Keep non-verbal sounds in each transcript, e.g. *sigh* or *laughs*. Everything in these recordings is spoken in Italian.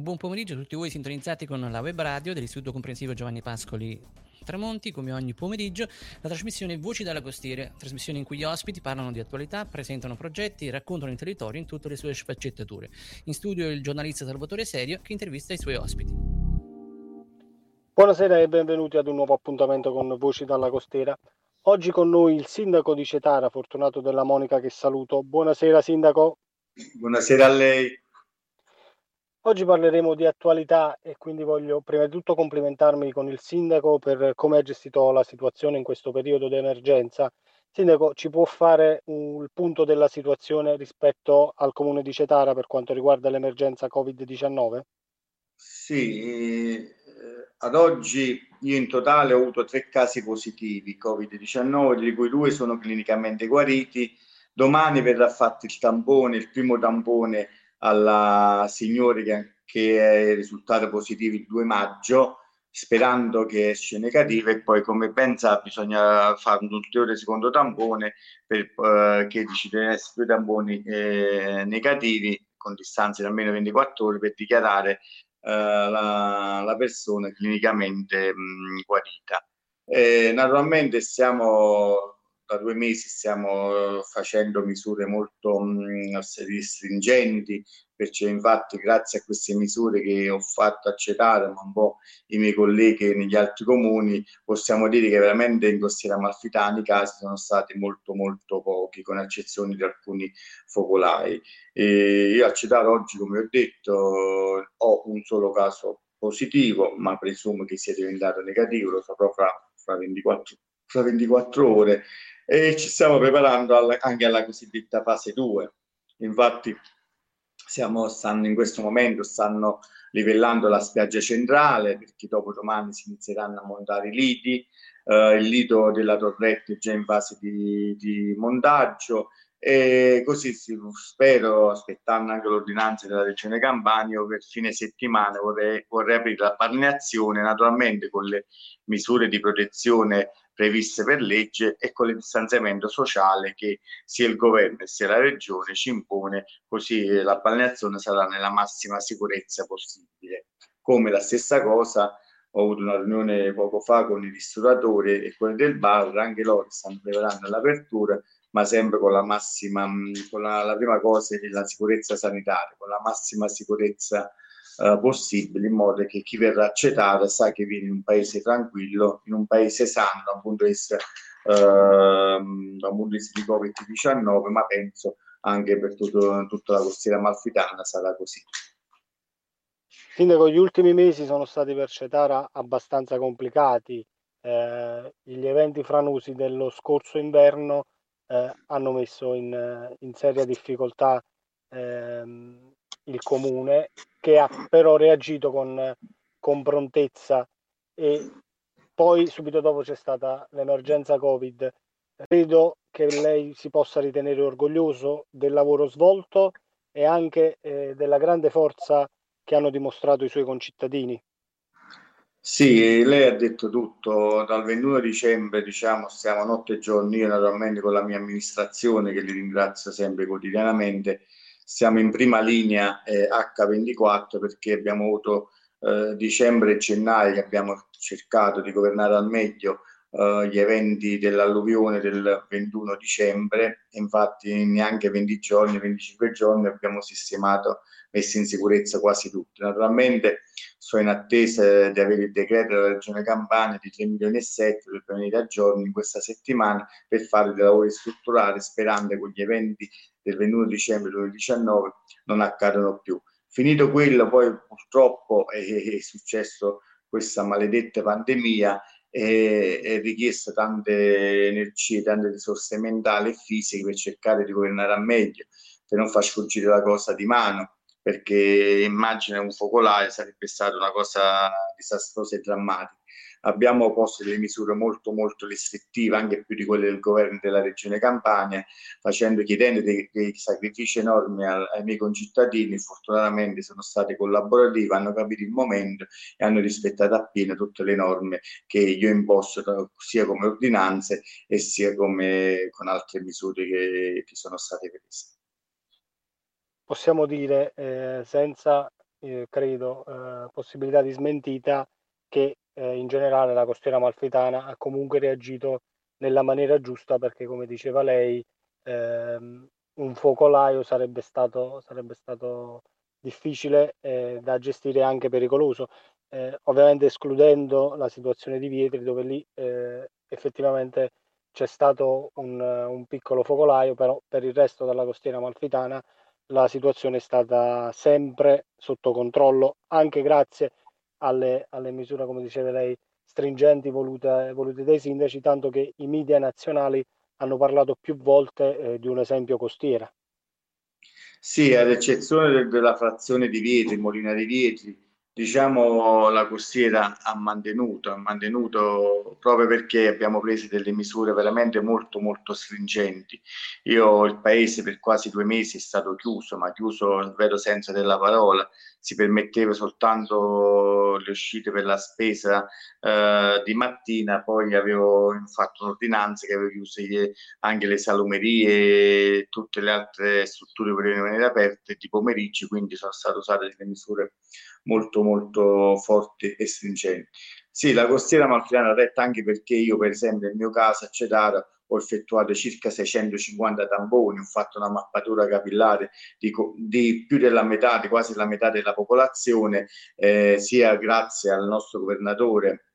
buon pomeriggio a tutti voi sintonizzati con la web radio dell'Istituto Comprensivo Giovanni Pascoli Tramonti, come ogni pomeriggio, la trasmissione Voci dalla Costiera, trasmissione in cui gli ospiti parlano di attualità, presentano progetti e raccontano il territorio in tutte le sue sfaccettature. In studio il giornalista Salvatore Serio che intervista i suoi ospiti. Buonasera e benvenuti ad un nuovo appuntamento con Voci dalla Costiera. Oggi con noi il sindaco di Cetara, Fortunato della Monica, che saluto. Buonasera sindaco. Buonasera a lei. Oggi parleremo di attualità e quindi voglio prima di tutto complimentarmi con il sindaco per come ha gestito la situazione in questo periodo di emergenza. Sindaco, ci può fare un, il punto della situazione rispetto al comune di Cetara per quanto riguarda l'emergenza Covid-19? Sì, eh, ad oggi io in totale ho avuto tre casi positivi Covid-19, di cui due sono clinicamente guariti. Domani verrà fatto il tampone, il primo tampone alla signora che, che è risultato positivo il 2 maggio, sperando che esce negativa e poi come ben sa bisogna fare un ulteriore secondo tampone per, eh, che decide essere due tamponi eh, negativi con distanze di almeno 24 ore per dichiarare eh, la, la, persona clinicamente mh, guarita. naturalmente stiamo da due mesi stiamo eh, facendo misure molto mh, stringenti, perché infatti grazie a queste misure che ho fatto accettare, ma un po' i miei colleghi negli altri comuni, possiamo dire che veramente in Costiera Amalfitana i casi sono stati molto molto pochi, con eccezione di alcuni focolai. E io a oggi, come ho detto, ho un solo caso positivo, ma presumo che sia diventato negativo, lo saprò fra, fra 24 fra 24 ore e ci stiamo preparando alla, anche alla cosiddetta fase 2. Infatti siamo, stanno in questo momento stanno livellando la spiaggia centrale perché dopo domani si inizieranno a montare i liti, eh, il lido della torretta è già in fase di, di montaggio e così spero, aspettando anche l'ordinanza della Regione Campania, per fine settimana vorrei, vorrei aprire la balneazione, naturalmente con le misure di protezione previste per legge e con il distanziamento sociale che sia il governo sia la regione ci impone, così la balneazione sarà nella massima sicurezza possibile. Come la stessa cosa ho avuto una riunione poco fa con i ristoratori e quelli del bar, anche loro stanno preparando l'apertura, ma sempre con la massima, con la, la prima cosa è la sicurezza sanitaria, con la massima sicurezza eh, possibile, in modo che chi verrà accettato sa che viene in un paese tranquillo, in un paese sano dal punto di vista, eh, dal punto di, vista di Covid-19, ma penso anche per tutto, tutta la costiera malfitana sarà così. Sindaco, gli ultimi mesi sono stati per Cetara abbastanza complicati. Eh, gli eventi franusi dello scorso inverno eh, hanno messo in, in seria difficoltà ehm, il comune che ha però reagito con, con prontezza e poi subito dopo c'è stata l'emergenza Covid. Credo che lei si possa ritenere orgoglioso del lavoro svolto e anche eh, della grande forza che hanno dimostrato i suoi concittadini. Sì, lei ha detto tutto. Dal 21 dicembre, diciamo, stiamo notte e giorno, io naturalmente con la mia amministrazione, che li ringrazio sempre quotidianamente, siamo in prima linea eh, H24 perché abbiamo avuto eh, dicembre e gennaio abbiamo cercato di governare al meglio eh, gli eventi dell'alluvione del 21 dicembre, infatti neanche 20 giorni, 25 giorni abbiamo sistemato, messo in sicurezza quasi tutti. Naturalmente sono in attesa di avere il decreto della Regione Campania di 3 milioni e 7 per venire a giorni in questa settimana per fare dei lavori strutturali sperando che gli eventi del 21 dicembre 2019 non accadano più. Finito quello, poi purtroppo è successo questa maledetta pandemia e è richiesta tante energie, tante risorse mentali e fisiche per cercare di governare al meglio, per non far sfuggire la cosa di mano, perché immagina un focolare sarebbe stata una cosa disastrosa e drammatica abbiamo posto delle misure molto molto restrittive, anche più di quelle del governo della regione Campania, facendo, chiedendo dei, dei sacrifici enormi ai, ai miei concittadini, fortunatamente sono stati collaborativi, hanno capito il momento e hanno rispettato appieno tutte le norme che io imposto sia come ordinanze e sia come con altre misure che, che sono state prese. Possiamo dire eh, senza eh, credo, eh, possibilità di smentita che eh, in generale la costiera malfitana ha comunque reagito nella maniera giusta perché come diceva lei ehm, un focolaio sarebbe stato, sarebbe stato difficile eh, da gestire e anche pericoloso. Eh, ovviamente escludendo la situazione di Vietri dove lì eh, effettivamente c'è stato un, un, piccolo focolaio però per il resto della costiera malfitana la situazione è stata sempre sotto controllo anche grazie alle, alle misure come diceva lei stringenti volute, volute, dai sindaci, tanto che i media nazionali hanno parlato più volte eh, di un esempio costiera. Sì, ad eccezione della frazione di Vietri, Molina di Vietri, diciamo la costiera ha mantenuto, ha mantenuto proprio perché abbiamo preso delle misure veramente molto molto stringenti. Io il paese per quasi due mesi è stato chiuso, ma chiuso nel vero senso della parola, si permetteva soltanto le uscite per la spesa eh, di mattina, poi avevo fatto un'ordinanza che avevo chiuso anche le salumerie e tutte le altre strutture potevano rimanere aperte di pomeriggio, quindi sono state usate delle misure molto molto forti e stringenti. Sì, la costiera malfitana retta anche perché io per esempio nel mio caso a Cetara ho effettuato circa 650 tamponi, ho fatto una mappatura capillare di, di più della metà, di quasi la metà della popolazione, eh, sia grazie al nostro governatore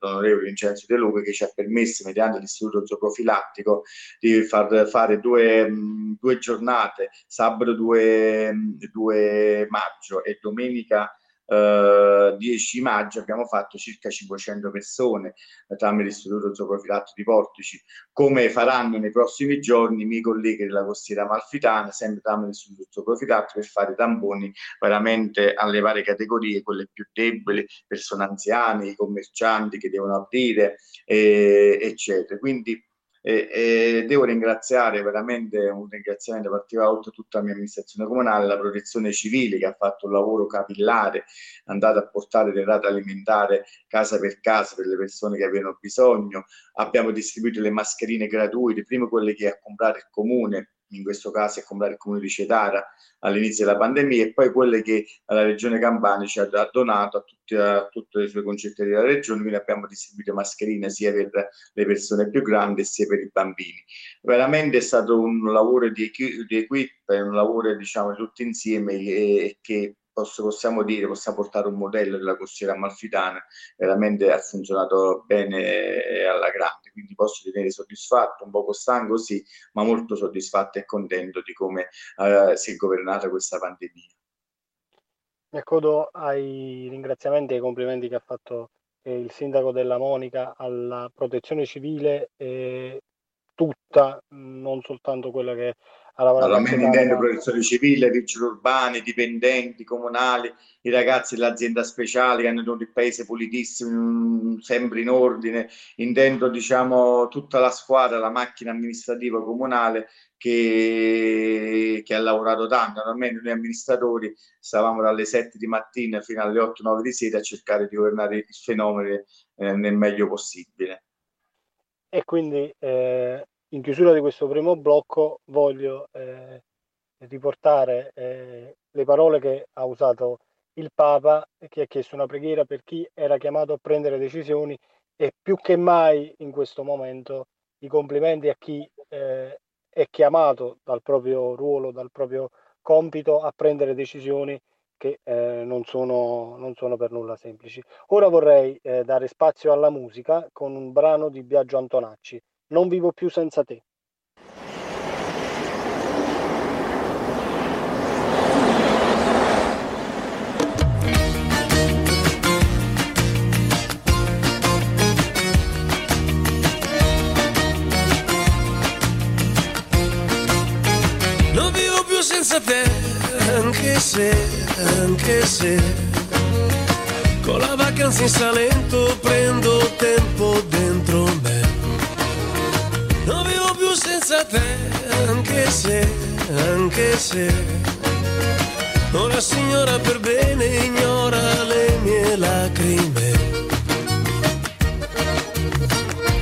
l'onorevole Vincenzo De Luca che ci ha permesso mediante l'istituto zooprofilattico di far fare due, due giornate sabato 2, 2 maggio e domenica 10 eh, maggio abbiamo fatto circa 500 persone tramite l'istituto zooprofilattico di Portici. Come faranno nei prossimi giorni i miei colleghi della costiera malfitana sempre tramite l'istituto zooprofilattico per fare tamponi veramente alle varie categorie quelle più deboli persone anziane i commercianti che devono aprire eh, eccetera. Quindi e, e devo ringraziare veramente un ringraziamento particolare a tutta la mia amministrazione comunale, la protezione civile che ha fatto un lavoro capillare, andata a portare le rate alimentari casa per casa per le persone che avevano bisogno, abbiamo distribuito le mascherine gratuite, prima quelle che ha comprato il comune, in questo caso è comprare il comune di Cetara all'inizio della pandemia e poi quelle che la regione Campania ci ha donato a, tutti, a tutte le sue concetterie della regione, quindi abbiamo distribuito mascherine sia per le persone più grandi sia per i bambini. Veramente è stato un lavoro di, di equip, un lavoro diciamo tutti insieme e, che possiamo dire, possiamo portare un modello della costiera amalfitana, veramente ha funzionato bene alla grande, quindi posso ritenere soddisfatto, un poco stanco sì, ma molto soddisfatto e contento di come eh, si è governata questa pandemia. Mi accodo ai ringraziamenti e ai complimenti che ha fatto eh, il sindaco della Monica alla protezione civile eh, tutta, non soltanto quella che ha lavorato allora, me intendo protezione civile, vigili urbani, dipendenti comunali, i ragazzi dell'azienda speciale che hanno tenuto il paese pulitissimo, sempre in ordine, intendo diciamo tutta la squadra, la macchina amministrativa comunale che, che ha lavorato tanto, almeno noi amministratori stavamo dalle 7 di mattina fino alle 8-9 di sera a cercare di governare il fenomeno eh, nel meglio possibile. E quindi eh, in chiusura di questo primo blocco voglio eh, riportare eh, le parole che ha usato il Papa che ha chiesto una preghiera per chi era chiamato a prendere decisioni e più che mai in questo momento i complimenti a chi eh, è chiamato dal proprio ruolo, dal proprio compito a prendere decisioni che eh, non, sono, non, sono, per nulla semplici. Ora vorrei eh, dare spazio alla musica con un brano di Biagio Antonacci, non vivo più senza te. Non vivo più senza te, anche se, anche se con la vacanza in Salento prendo tempo dentro me senza te, anche se, anche se una signora per bene ignora le mie lacrime.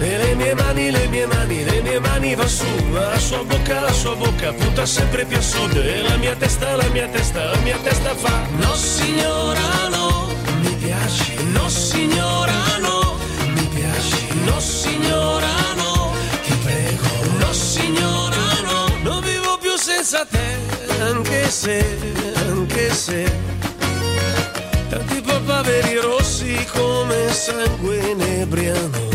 E le mie mani, le mie mani, le mie mie mani va su, la sua bocca, la sua bocca punta sempre più a sud e la mia testa, la mia testa, la mia testa fa No signora no, mi piaci, no signora vivo più senza te, anche se, anche se tanti papaveri rossi come sangue inebriano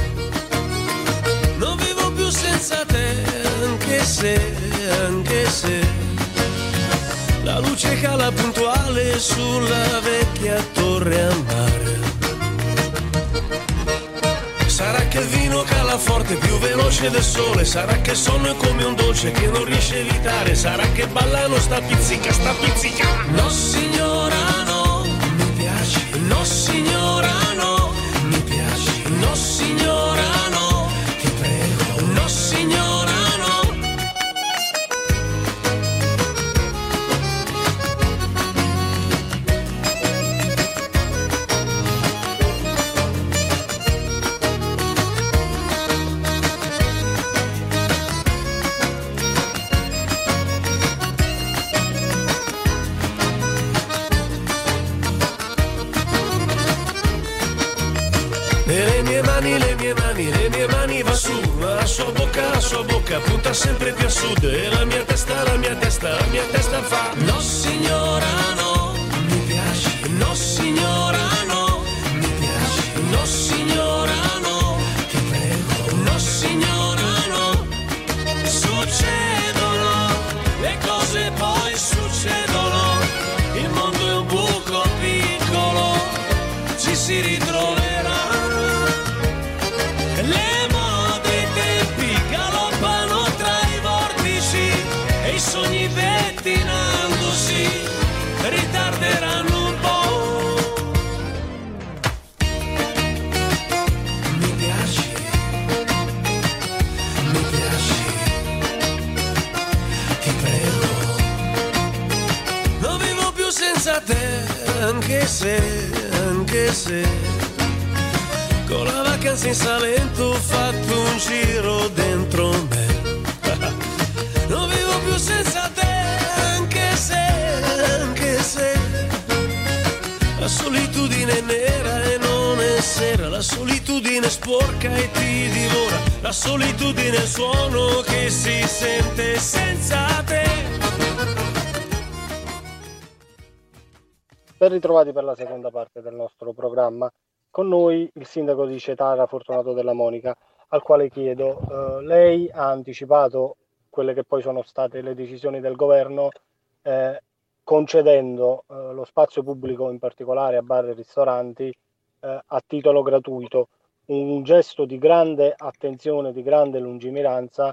senza te, anche se, anche se la luce cala puntuale sulla vecchia torre a mare. Sarà che il vino cala forte, più veloce del sole, sarà che il sonno è come un dolce che non riesce a evitare, sarà che ballano sta pizzica, sta pizzica. No signora no, mi piace, no signora no, bocca punta sempre più a sud. E la mia testa, la mia testa, la mia testa fa No signora no, mi piaci, no signora se, anche se con la vacanza in Salento ho fatto un giro dentro me. *laughs* Non vivo più senza te, anche se, anche se la solitudine è nera e non è sera, la solitudine sporca e ti divora, la solitudine è il suono che si sente senza Ben ritrovati per la seconda parte del nostro programma. Con noi il sindaco di Cetara, Fortunato della Monica, al quale chiedo, eh, lei ha anticipato quelle che poi sono state le decisioni del governo, eh, concedendo eh, lo spazio pubblico, in particolare a bar e ristoranti, eh, a titolo gratuito, un gesto di grande attenzione, di grande lungimiranza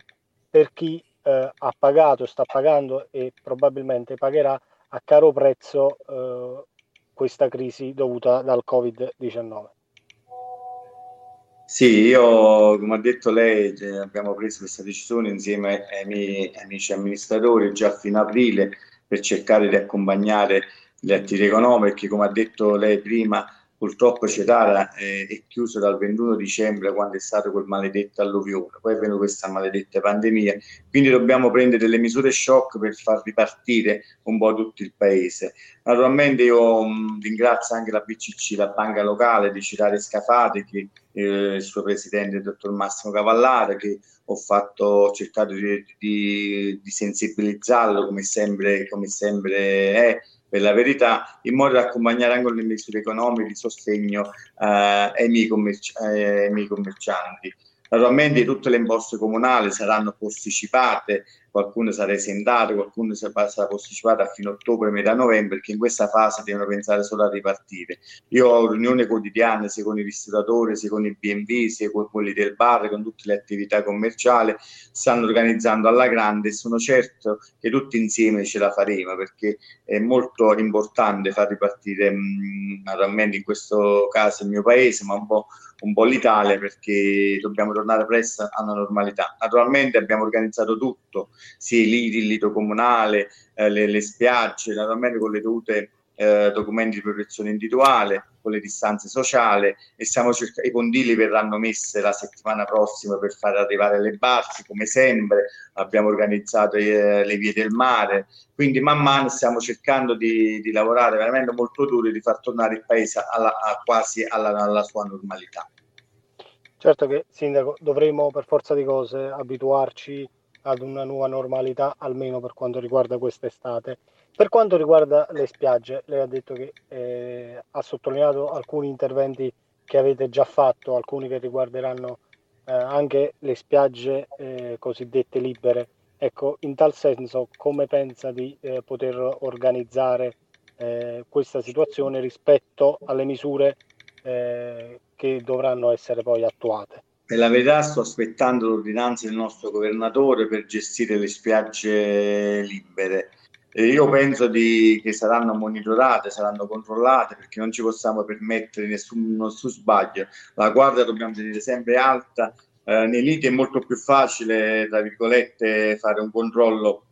per chi eh, ha pagato, sta pagando e probabilmente pagherà a caro prezzo eh, questa crisi dovuta dal Covid-19? Sì, io come ha detto lei eh, abbiamo preso questa decisione insieme ai miei amici amministratori già fino a aprile per cercare di accompagnare le attività economiche, come ha detto lei prima, purtroppo Cetara eh, è chiuso dal 21 dicembre quando è stato quel maledetto alluvione, poi è venuta questa maledetta pandemia, quindi dobbiamo prendere delle misure shock per far ripartire un po' tutto il paese. Naturalmente io mh, mm, ringrazio anche la BCC, la banca locale di Citare Scafate, che eh, il suo presidente, il dottor Massimo Cavallare, che ho, fatto, ho cercato di, di, di sensibilizzarlo come sempre, come sempre è per la verità, in modo da accompagnare anche le misure economiche di sostegno eh, ai, miei commerci- eh, ai miei commercianti. Naturalmente tutte le imposte comunali saranno posticipate, qualcuno sarà esentato, qualcuno sarà posticipato a fine ottobre, metà novembre, perché in questa fase devono pensare solo a ripartire. Io ho riunioni quotidiane sia con i ristoratori, sia con i B&B, sia con quelli del bar, con tutte le attività commerciali, stanno organizzando alla grande e sono certo che tutti insieme ce la faremo, perché è molto importante far ripartire mh, naturalmente in questo caso il mio paese, ma un po' un po' l'Italia perché dobbiamo tornare presto alla normalità. Naturalmente abbiamo organizzato tutto, sia i liti, il lito comunale, eh, le, le, spiagge, naturalmente con le dovute eh, documenti di protezione individuale, con le distanze sociali e stiamo cercando, i condili verranno messe la settimana prossima per far arrivare le barche, come sempre, abbiamo organizzato eh, le vie del mare, quindi man mano stiamo cercando di, di lavorare veramente molto duro e di far tornare il paese alla, a, quasi alla, alla sua normalità. Certo che, Sindaco, dovremo per forza di cose abituarci ad una nuova normalità, almeno per quanto riguarda quest'estate. Per quanto riguarda le spiagge, lei ha detto che eh, ha sottolineato alcuni interventi che avete già fatto, alcuni che riguarderanno eh, anche le spiagge eh, cosiddette libere. Ecco, in tal senso, come pensa di eh, poter organizzare eh, questa situazione rispetto alle misure eh, che dovranno essere poi attuate? Per la verità sto aspettando l'ordinanza del nostro governatore per gestire le spiagge libere io penso di, che saranno monitorate, saranno controllate perché non ci possiamo permettere nessun nostro sbaglio. La guardia dobbiamo tenere sempre alta. Eh, nei liti è molto più facile, tra virgolette, fare un controllo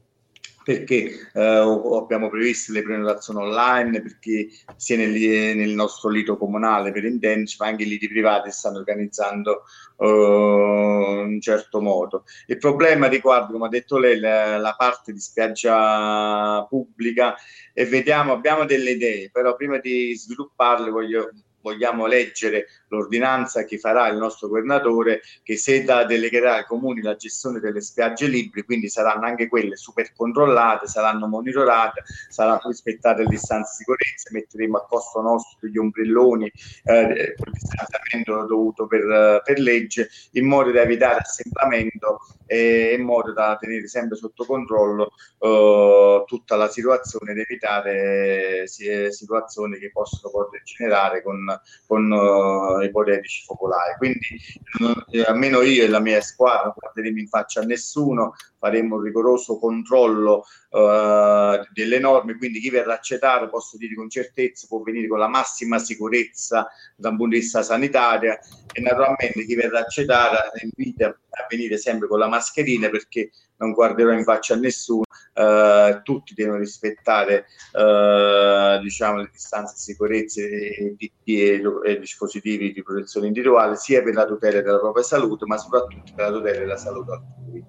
perché eh, abbiamo previsto le prenotazioni online, perché sia nel, nel nostro lito comunale per intenderci, ma anche i liti privati stanno organizzando in un certo modo. Il problema riguarda, come ha detto lei, la, la parte di spiaggia pubblica e vediamo, abbiamo delle idee, però prima di svilupparle voglio vogliamo leggere l'ordinanza che farà il nostro governatore che se da delegherà ai comuni la gestione delle spiagge libere, quindi saranno anche quelle super controllate, saranno monitorate, saranno rispettate le distanze di sicurezza, metteremo a costo nostro gli ombrelloni eh, con il distanziamento dovuto per, per, legge, in modo da evitare assemblamento e in modo da tenere sempre sotto controllo eh, tutta la situazione ed evitare eh, situazioni che possono poi generare con con uh, ipotetici focolai. Quindi uh, almeno io e la mia squadra non guarderemo in faccia a nessuno, faremo un rigoroso controllo uh, delle norme, quindi chi verrà a cetare, posso dire con certezza, può venire con la massima sicurezza da un punto di vista sanitario e naturalmente chi verrà a cetare invita a venire sempre con la mascherina perché non guarderò in faccia a nessuno, uh, tutti devono rispettare uh, diciamo, le distanze di sicurezza e, e, dispositivi di protezione individuale sia per la tutela della propria salute ma soprattutto per la tutela della salute altrui.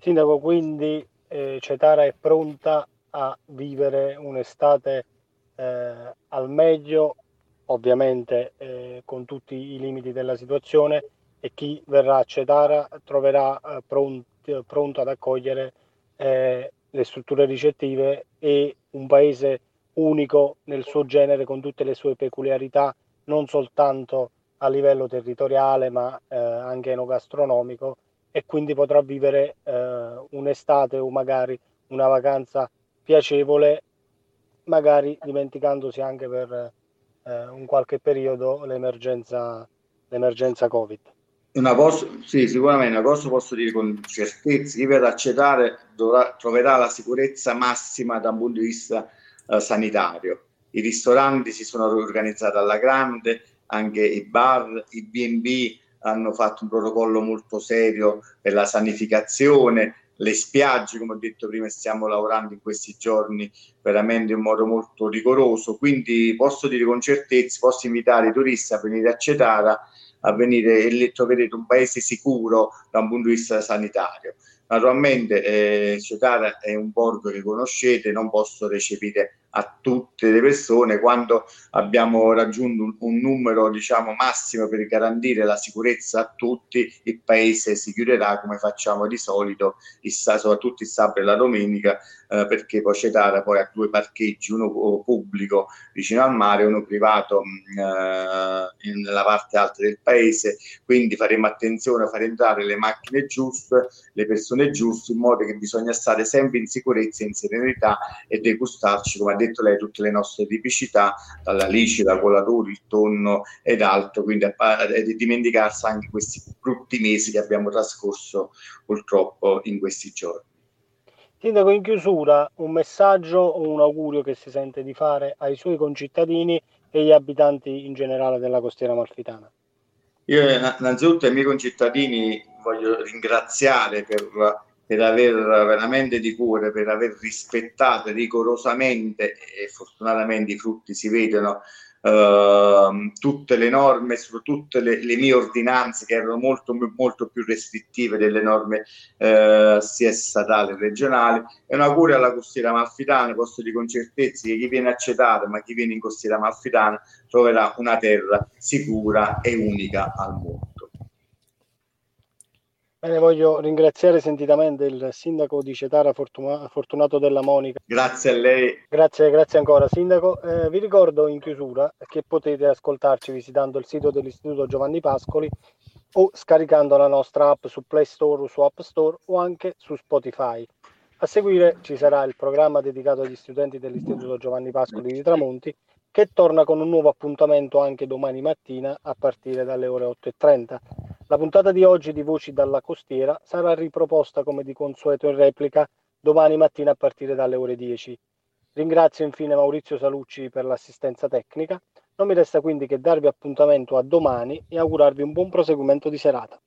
Sindaco, quindi eh, Cetara è pronta a vivere un'estate eh, al meglio, ovviamente eh, con tutti i limiti della situazione e chi verrà a Cetara troverà eh, pronto, pronto ad accogliere eh, le strutture ricettive e un paese unico nel suo genere con tutte le sue peculiarità, non soltanto a livello territoriale ma eh, anche enogastronomico e quindi potrà vivere eh, un'estate o magari una vacanza piacevole, magari dimenticandosi anche per eh, un qualche periodo l'emergenza, l'emergenza Covid. Una cosa, sì, sicuramente una cosa posso dire con certezza, chi verrà a cedare dovrà, troverà la sicurezza massima da un punto di vista uh, sanitario. I ristoranti si sono riorganizzati alla grande, anche i bar, i B&B hanno fatto un protocollo molto serio per la sanificazione, le spiagge, come ho detto prima, stiamo lavorando in questi giorni veramente in modo molto rigoroso, quindi posso dire con certezza, posso invitare i turisti a venire a Cetara, a venire e troverete un paese sicuro da un punto di vista sanitario. Naturalmente eh, Cetara è un borgo che conoscete, non posso recepire a tutte le persone quando abbiamo raggiunto un, un, numero diciamo massimo per garantire la sicurezza a tutti il paese si chiuderà come facciamo di solito il, soprattutto il sabato e la domenica eh, perché Pocetara poi ha due parcheggi uno pubblico vicino al mare e uno privato mm, eh, nella parte alta del paese. Quindi faremo attenzione a far entrare le macchine giuste le persone giuste in modo che bisogna stare sempre in sicurezza in serenità e degustarci come ha detto lei, tutte le nostre tipicità, dalla lice, da colatura, il tonno ed altro, quindi di dimenticarsi anche questi brutti mesi che abbiamo trascorso purtroppo in questi giorni. Sindaco, in chiusura, un messaggio o un augurio che si sente di fare ai suoi concittadini e agli abitanti in generale della costiera malfitana? Io innanzitutto ai miei concittadini voglio ringraziare per per aver veramente di cuore, per aver rispettato rigorosamente e fortunatamente i frutti si vedono Uh, tutte le norme, tutte le, le, mie ordinanze che erano molto, molto più restrittive delle norme uh, sia statali che regionali. E un augurio alla costiera amalfitana, posso dire con certezza che chi viene a Cetare, ma chi viene in costiera amalfitana, troverà una terra sicura e unica al mondo. Bene, voglio ringraziare sentitamente il sindaco di Cetara Fortunato della Monica. Grazie a lei. Grazie, grazie ancora sindaco. Eh, vi ricordo in chiusura che potete ascoltarci visitando il sito dell'Istituto Giovanni Pascoli o scaricando la nostra app su Play Store o su App Store o anche su Spotify. A seguire ci sarà il programma dedicato agli studenti dell'Istituto Giovanni Pascoli di Tramonti che torna con un nuovo appuntamento anche domani mattina a partire dalle ore 8.30. La puntata di oggi di Voci dalla Costiera sarà riproposta come di consueto in replica domani mattina a partire dalle ore 10. Ringrazio infine Maurizio Salucci per l'assistenza tecnica. Non mi resta quindi che darvi appuntamento a domani e augurarvi un buon proseguimento di serata.